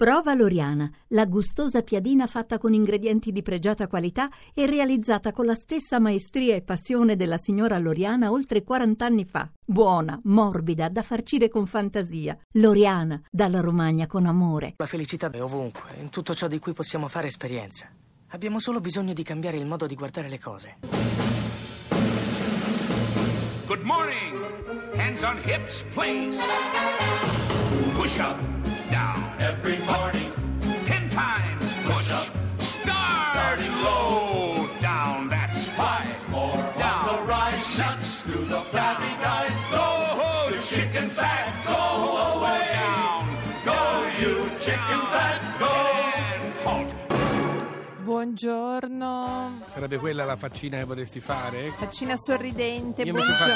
Prova Loriana, la gustosa piadina fatta con ingredienti di pregiata qualità e realizzata con la stessa maestria e passione della signora Loriana oltre 40 anni fa. Buona, morbida, da farcire con fantasia. Loriana, dalla Romagna con amore. La felicità è ovunque, in tutto ciò di cui possiamo fare esperienza. Abbiamo solo bisogno di cambiare il modo di guardare le cose. Good morning. Hands on hips, please. Push up, down. Every morning. Ten times push. up. Start. Starting low. Down, that's five. More down. On the rise. Six. To the flabby guys. Go, the chicken fat. Go away. Down. Go, you chicken fat. Go. Ten. Halt. Buongiorno, Sarebbe quella la faccina che vorresti fare? faccina sorridente, Io buongiorno.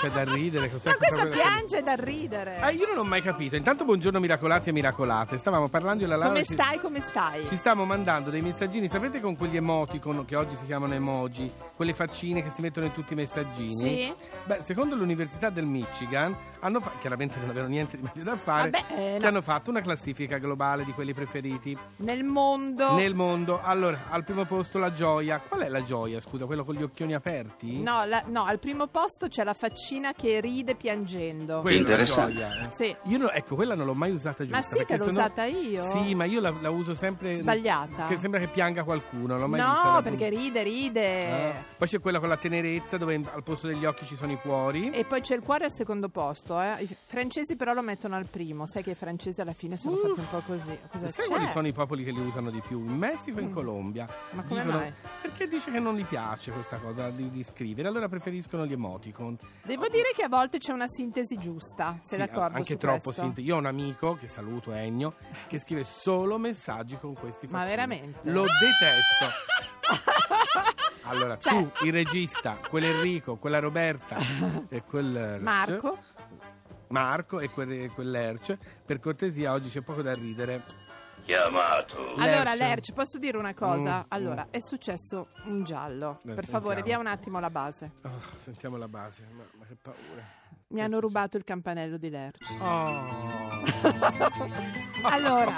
C'è da ridere? Cos'è Ma cosa- piange da ridere. Ah, io non ho mai capito. Intanto buongiorno miracolati e miracolate. Stavamo parlando io e la Laura. come ci- stai, come stai? Ci stiamo mandando dei messaggini, sapete con quegli emoticon che oggi si chiamano emoji, quelle faccine che si mettono in tutti i messaggini? Sì. Beh, secondo l'Università del Michigan, hanno fa- chiaramente non avevano niente di meglio da fare, Vabbè, eh, che no. hanno fatto una classifica globale di quelli preferiti Nel mondo... nel mondo. Allora, al primo posto la gioia. Qual è la gioia, scusa? Quello con gli occhioni aperti? No, la- no, al primo posto c'è la faccina che ride piangendo. Quella Interessante. gioia, eh. Sì. Io no- ecco, quella non l'ho mai usata giusta. Ma sì, perché te l'ho sennò- usata io. Sì, ma io la, la uso sempre. Sbagliata? Che sembra che pianga qualcuno. Non l'ho mai No, la- perché ride, ride. Ah. Poi c'è quella con la tenerezza dove al posto degli occhi ci sono i cuori. E poi c'è il cuore al secondo posto, eh. I francesi però lo mettono al primo. Sai che i francesi alla fine sono Uh. fatti un po' così. Cosa Sai c'è? quali sono i popoli che li usano di più? In Messico e in Colombia. Ma come Dicono- mai? Perché dice che non gli piace questa cosa di, di scrivere, allora preferiscono gli emoticon. Devo dire che a volte c'è una sintesi giusta. Sei Sì, d'accordo? Anche troppo sintetico. Io ho un amico, che saluto Ennio, che scrive solo messaggi con questi Ma faccini. veramente? Lo detesto. Allora, Cioè- tu, il regista, quell'Enrico, quella Roberta e quel... Marco? Marco e quel, e quell'Erce, per cortesia oggi c'è poco da ridere. Chiamato. Allora, Lerch. Posso dire una cosa? Mm, allora, è successo un giallo. Eh, per favore, sentiamo. dia un attimo la base. Oh, sentiamo la base, ma, ma che paura. Mi hanno rubato il campanello di Lerch. Oh. Allora,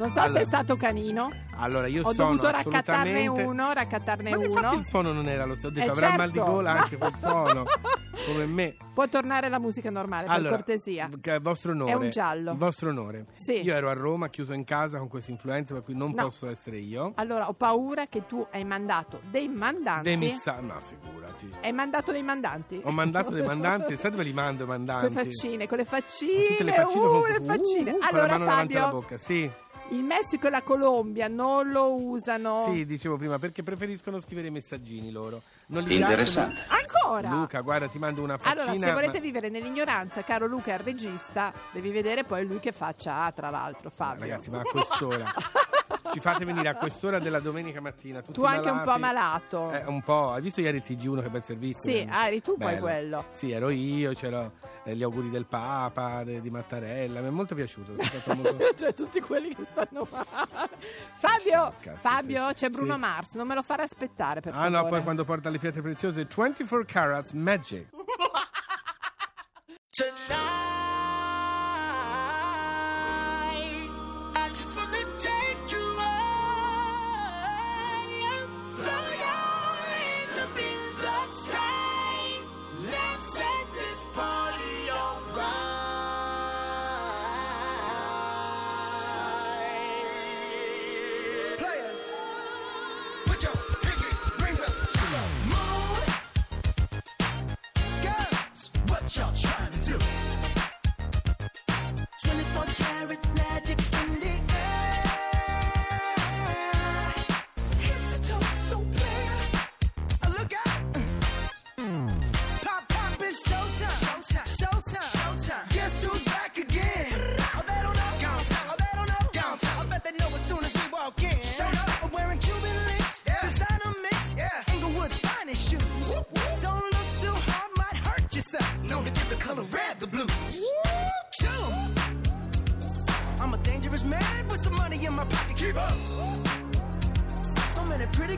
non so se Allora. è stato canino. Allora, io Ho sono dovuto raccattarne assolutamente... uno, raccattarne infatti uno. il suono non era lo stesso, ho detto Eh, avrà certo. mal di gola anche quel suono, come me. Può tornare la musica normale, per Allora, cortesia. v- vostro onore. È un giallo. Vostro onore. Sì. Io ero a Roma, chiuso in casa con questa influenza, per cui non No. posso essere io. Allora, ho paura che tu hai mandato dei mandanti. Dei missa- ma figurati. Hai mandato dei mandanti? Ho mandato dei mandanti, sai dove li mando i Con mandanti? le faccine, con le faccine. Tutte le faccine uh, con, le faccine. uh, con la allora, mano davanti alla Fabio, bocca. Sì, il Messico e la Colombia non lo usano. sì, dicevo prima, perché preferiscono scrivere i messaggini loro. Non li Interessante. Ancora? piacciono- Luca, guarda, ti mando una faccina. Allora, se volete ma- vivere nell'ignoranza, caro Luca, il regista, devi vedere poi lui che faccia ha, tra l'altro, Fabio. Ragazzi, ma a quest'ora ci fate venire a quest'ora della domenica mattina tutti tu anche un po' malato. Eh, un po', hai visto ieri il TG1 che bel servizio? Sì, ah, eri tu poi quello. Sì, ero io, c'erano eh, gli auguri del Papa, de- di Mattarella, mi è molto piaciuto. molto- cioè, tutti quelli che stanno male. Fabio, Cazzo, Fabio, sì. c'è Bruno Sì. Mars, non me lo fare aspettare, per Ah favore. no, poi quando porta le pietre preziose 24 carats magic.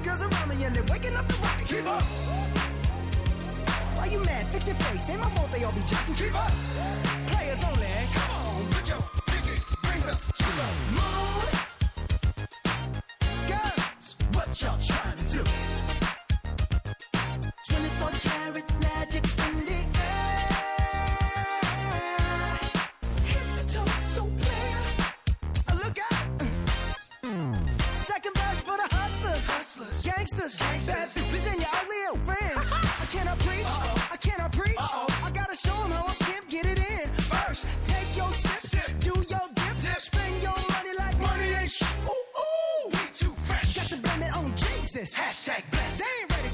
girls around me and they're waking up the rock. Keep up. Why you mad? Fix your face. Ain't my fault they all be jocking. Keep up. Players only. Come on, put your pinky rings up to the moon. Girls, what y'all?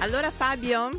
Allora Fabio,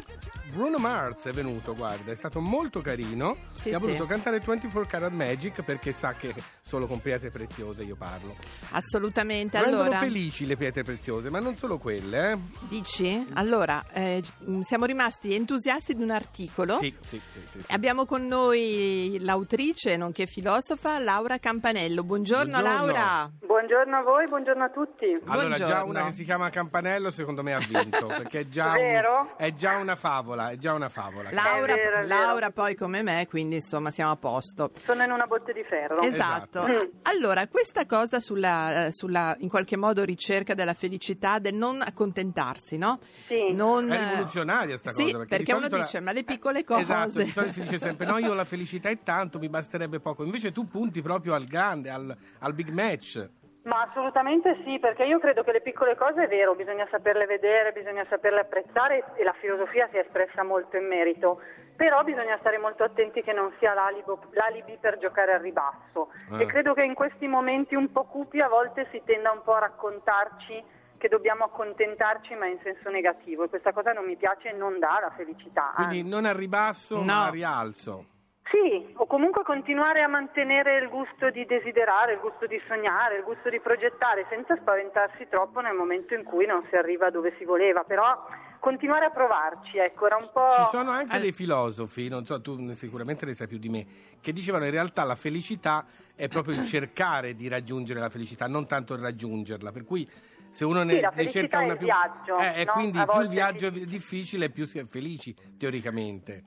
Bruno Mars è venuto, guarda, è stato molto carino Sì, e ha sì. voluto cantare 24 Karat Magic perché sa che solo con pietre preziose io parlo. assolutamente. Rendono Allora, felici le pietre preziose, ma non solo quelle, eh? dici? Allora, eh, siamo rimasti entusiasti di un articolo. Sì, sì, sì, sì, sì. Abbiamo con noi l'autrice, nonché filosofa, Laura Campanello. Buongiorno, Buongiorno. Laura. Buongiorno a voi, buongiorno a tutti. Allora, già Buongiorno. una che si chiama Campanello, secondo me ha vinto, perché è già, un- è già una favola, è già una favola. Laura, vero. Laura poi come me, quindi insomma siamo a posto. Sono in una botte di ferro. Esatto. Esatto. Allora, questa cosa sulla, eh, sulla, in qualche modo ricerca della felicità, del non accontentarsi, no? Sì. Non, È rivoluzionaria sta sì, cosa. Perché, perché di uno solito la- dice, ma le piccole Eh, cose. Esatto, di solito si dice sempre, no, io la felicità è tanto, mi basterebbe poco. Invece tu punti proprio al grande, al, al big match. Ma assolutamente sì, perché io credo che le piccole cose è vero, bisogna saperle vedere, bisogna saperle apprezzare e la filosofia si è espressa molto in merito, però bisogna stare molto attenti che non sia l'alibo- l'alibi per giocare al ribasso Ah. e credo che in questi momenti un po' cupi a volte si tenda un po' a raccontarci che dobbiamo accontentarci ma in senso negativo e questa cosa non mi piace e non dà la felicità. Quindi anzi. non al ribasso, No. ma al rialzo. Sì, o comunque continuare a mantenere il gusto di desiderare, il gusto di sognare, il gusto di progettare, senza spaventarsi troppo nel momento in cui non si arriva dove si voleva, però continuare a provarci, ecco, era un po'... Ci sono anche Al- dei filosofi, non so, tu sicuramente ne sai più di me, che dicevano in realtà la felicità è proprio il cercare di raggiungere la felicità, non tanto il raggiungerla. Per cui se uno ne, Sì, la ne felicità cerca è una il più... viaggio, Eh, e no? quindi A più il viaggio è difficile, più si è felici, teoricamente.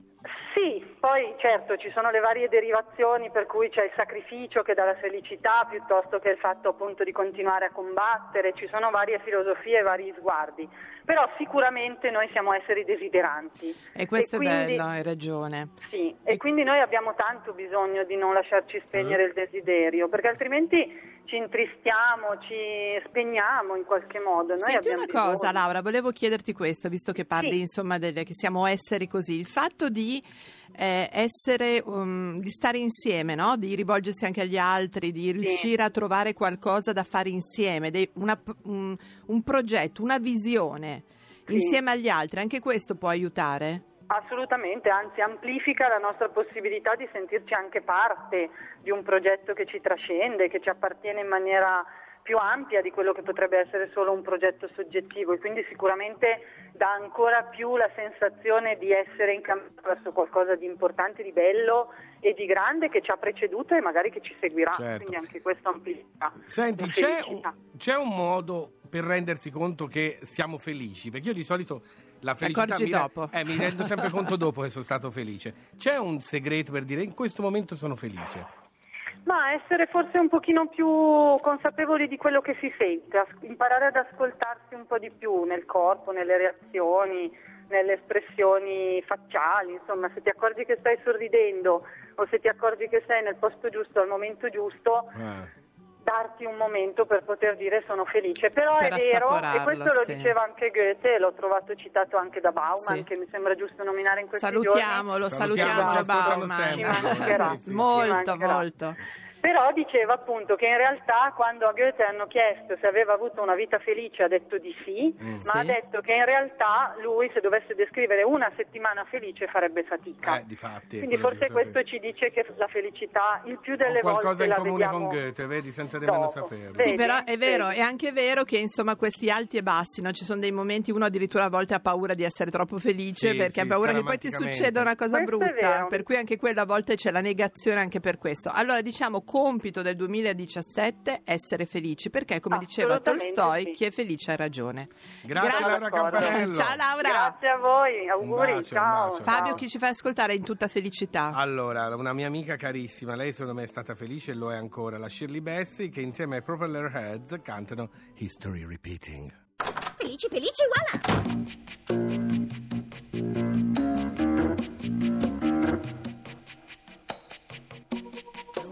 Sì, poi certo ci sono le varie derivazioni per cui c'è il sacrificio che dà la felicità piuttosto che il fatto appunto di continuare a combattere, ci sono varie filosofie e vari sguardi, però sicuramente noi siamo esseri desideranti. E questo quindi- è bello, hai ragione. Sì, e quindi noi abbiamo tanto bisogno di non lasciarci spegnere il desiderio, perché altrimenti ci intristiamo, ci spegniamo in qualche modo. Noi Senti abbiamo una cosa, bisogno. Laura, volevo chiederti questo, visto che parli Sì. insomma delle, che siamo esseri così, il fatto di eh, essere, um, di stare insieme, no? di rivolgersi anche agli altri, di riuscire a trovare qualcosa da fare insieme, dei- una- un, un progetto, una visione Sì. insieme agli altri, anche questo può aiutare? Assolutamente, anzi amplifica la nostra possibilità di sentirci anche parte di un progetto che ci trascende, che ci appartiene in maniera più ampia di quello che potrebbe essere solo un progetto soggettivo e quindi sicuramente dà ancora più la sensazione di essere in cammino verso qualcosa di importante, di bello e di grande che ci ha preceduto e magari che ci seguirà, Certo. quindi anche questo amplifica. Senti, c'è un, c'è un modo per rendersi conto che siamo felici? Perché io di solito la felicità accorgi mi, dopo. eh, mi rendo sempre conto dopo che sono stato felice. C'è un segreto per dire in questo momento sono felice? Ma essere forse un pochino più consapevoli di quello che si sente, as- imparare ad ascoltarsi un po' di più nel corpo, nelle reazioni, nelle espressioni facciali, insomma, se ti accorgi che stai sorridendo o se ti accorgi che sei nel posto giusto al momento giusto, Eh. Darti un momento per poter dire sono felice. Però Per è vero, e questo lo sì. diceva anche Goethe, l'ho trovato citato anche da Bauman, Sì. che mi sembra giusto nominare in questi giorni. Salutiamolo, Salutiamo, salutiamo ascoltano Bauman. sempre. Ci mancherà. Sì, sì, sì. Molto, Ci mancherà. molto. Però diceva appunto che in realtà quando a Goethe hanno chiesto se aveva avuto una vita felice ha detto di sì, Mm. ma Sì. ha detto che in realtà lui se dovesse descrivere una settimana felice farebbe fatica. Eh, difatti, Quindi forse che questo ci dice che la felicità il più delle Ho qualcosa volte in comune con Goethe, vedi, senza nemmeno saperlo. Vedi? Sì, però è vero, Vedi? è anche vero che insomma questi alti e bassi, no? ci sono dei momenti, uno addirittura a volte ha paura di essere troppo felice Sì, perché sì, ha paura che poi ti succeda una cosa Questo brutta, per cui anche quello a volte c'è la negazione anche per questo. Allora diciamo compito del 2017 essere felici, perché come diceva Tolstoi, sì. chi è felice ha ragione. Grazie, Laura d'accordo. Campanello. Ciao Laura. Grazie a voi, auguri, bacio, ciao. Fabio, ciao. chi ci fa ascoltare in tutta felicità? Allora, una mia amica carissima, lei secondo me è stata felice e lo è ancora, la Shirley Bassey, che insieme ai Propeller Heads cantano History Repeating. Felici, felici, voilà!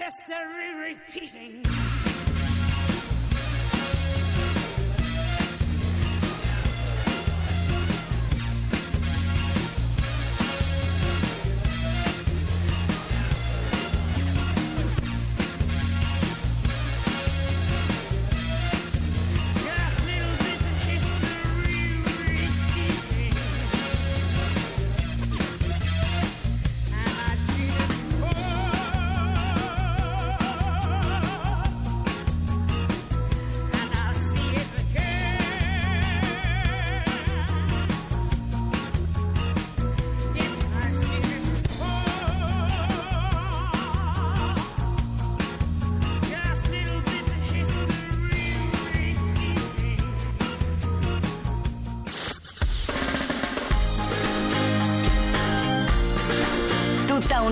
History repeating.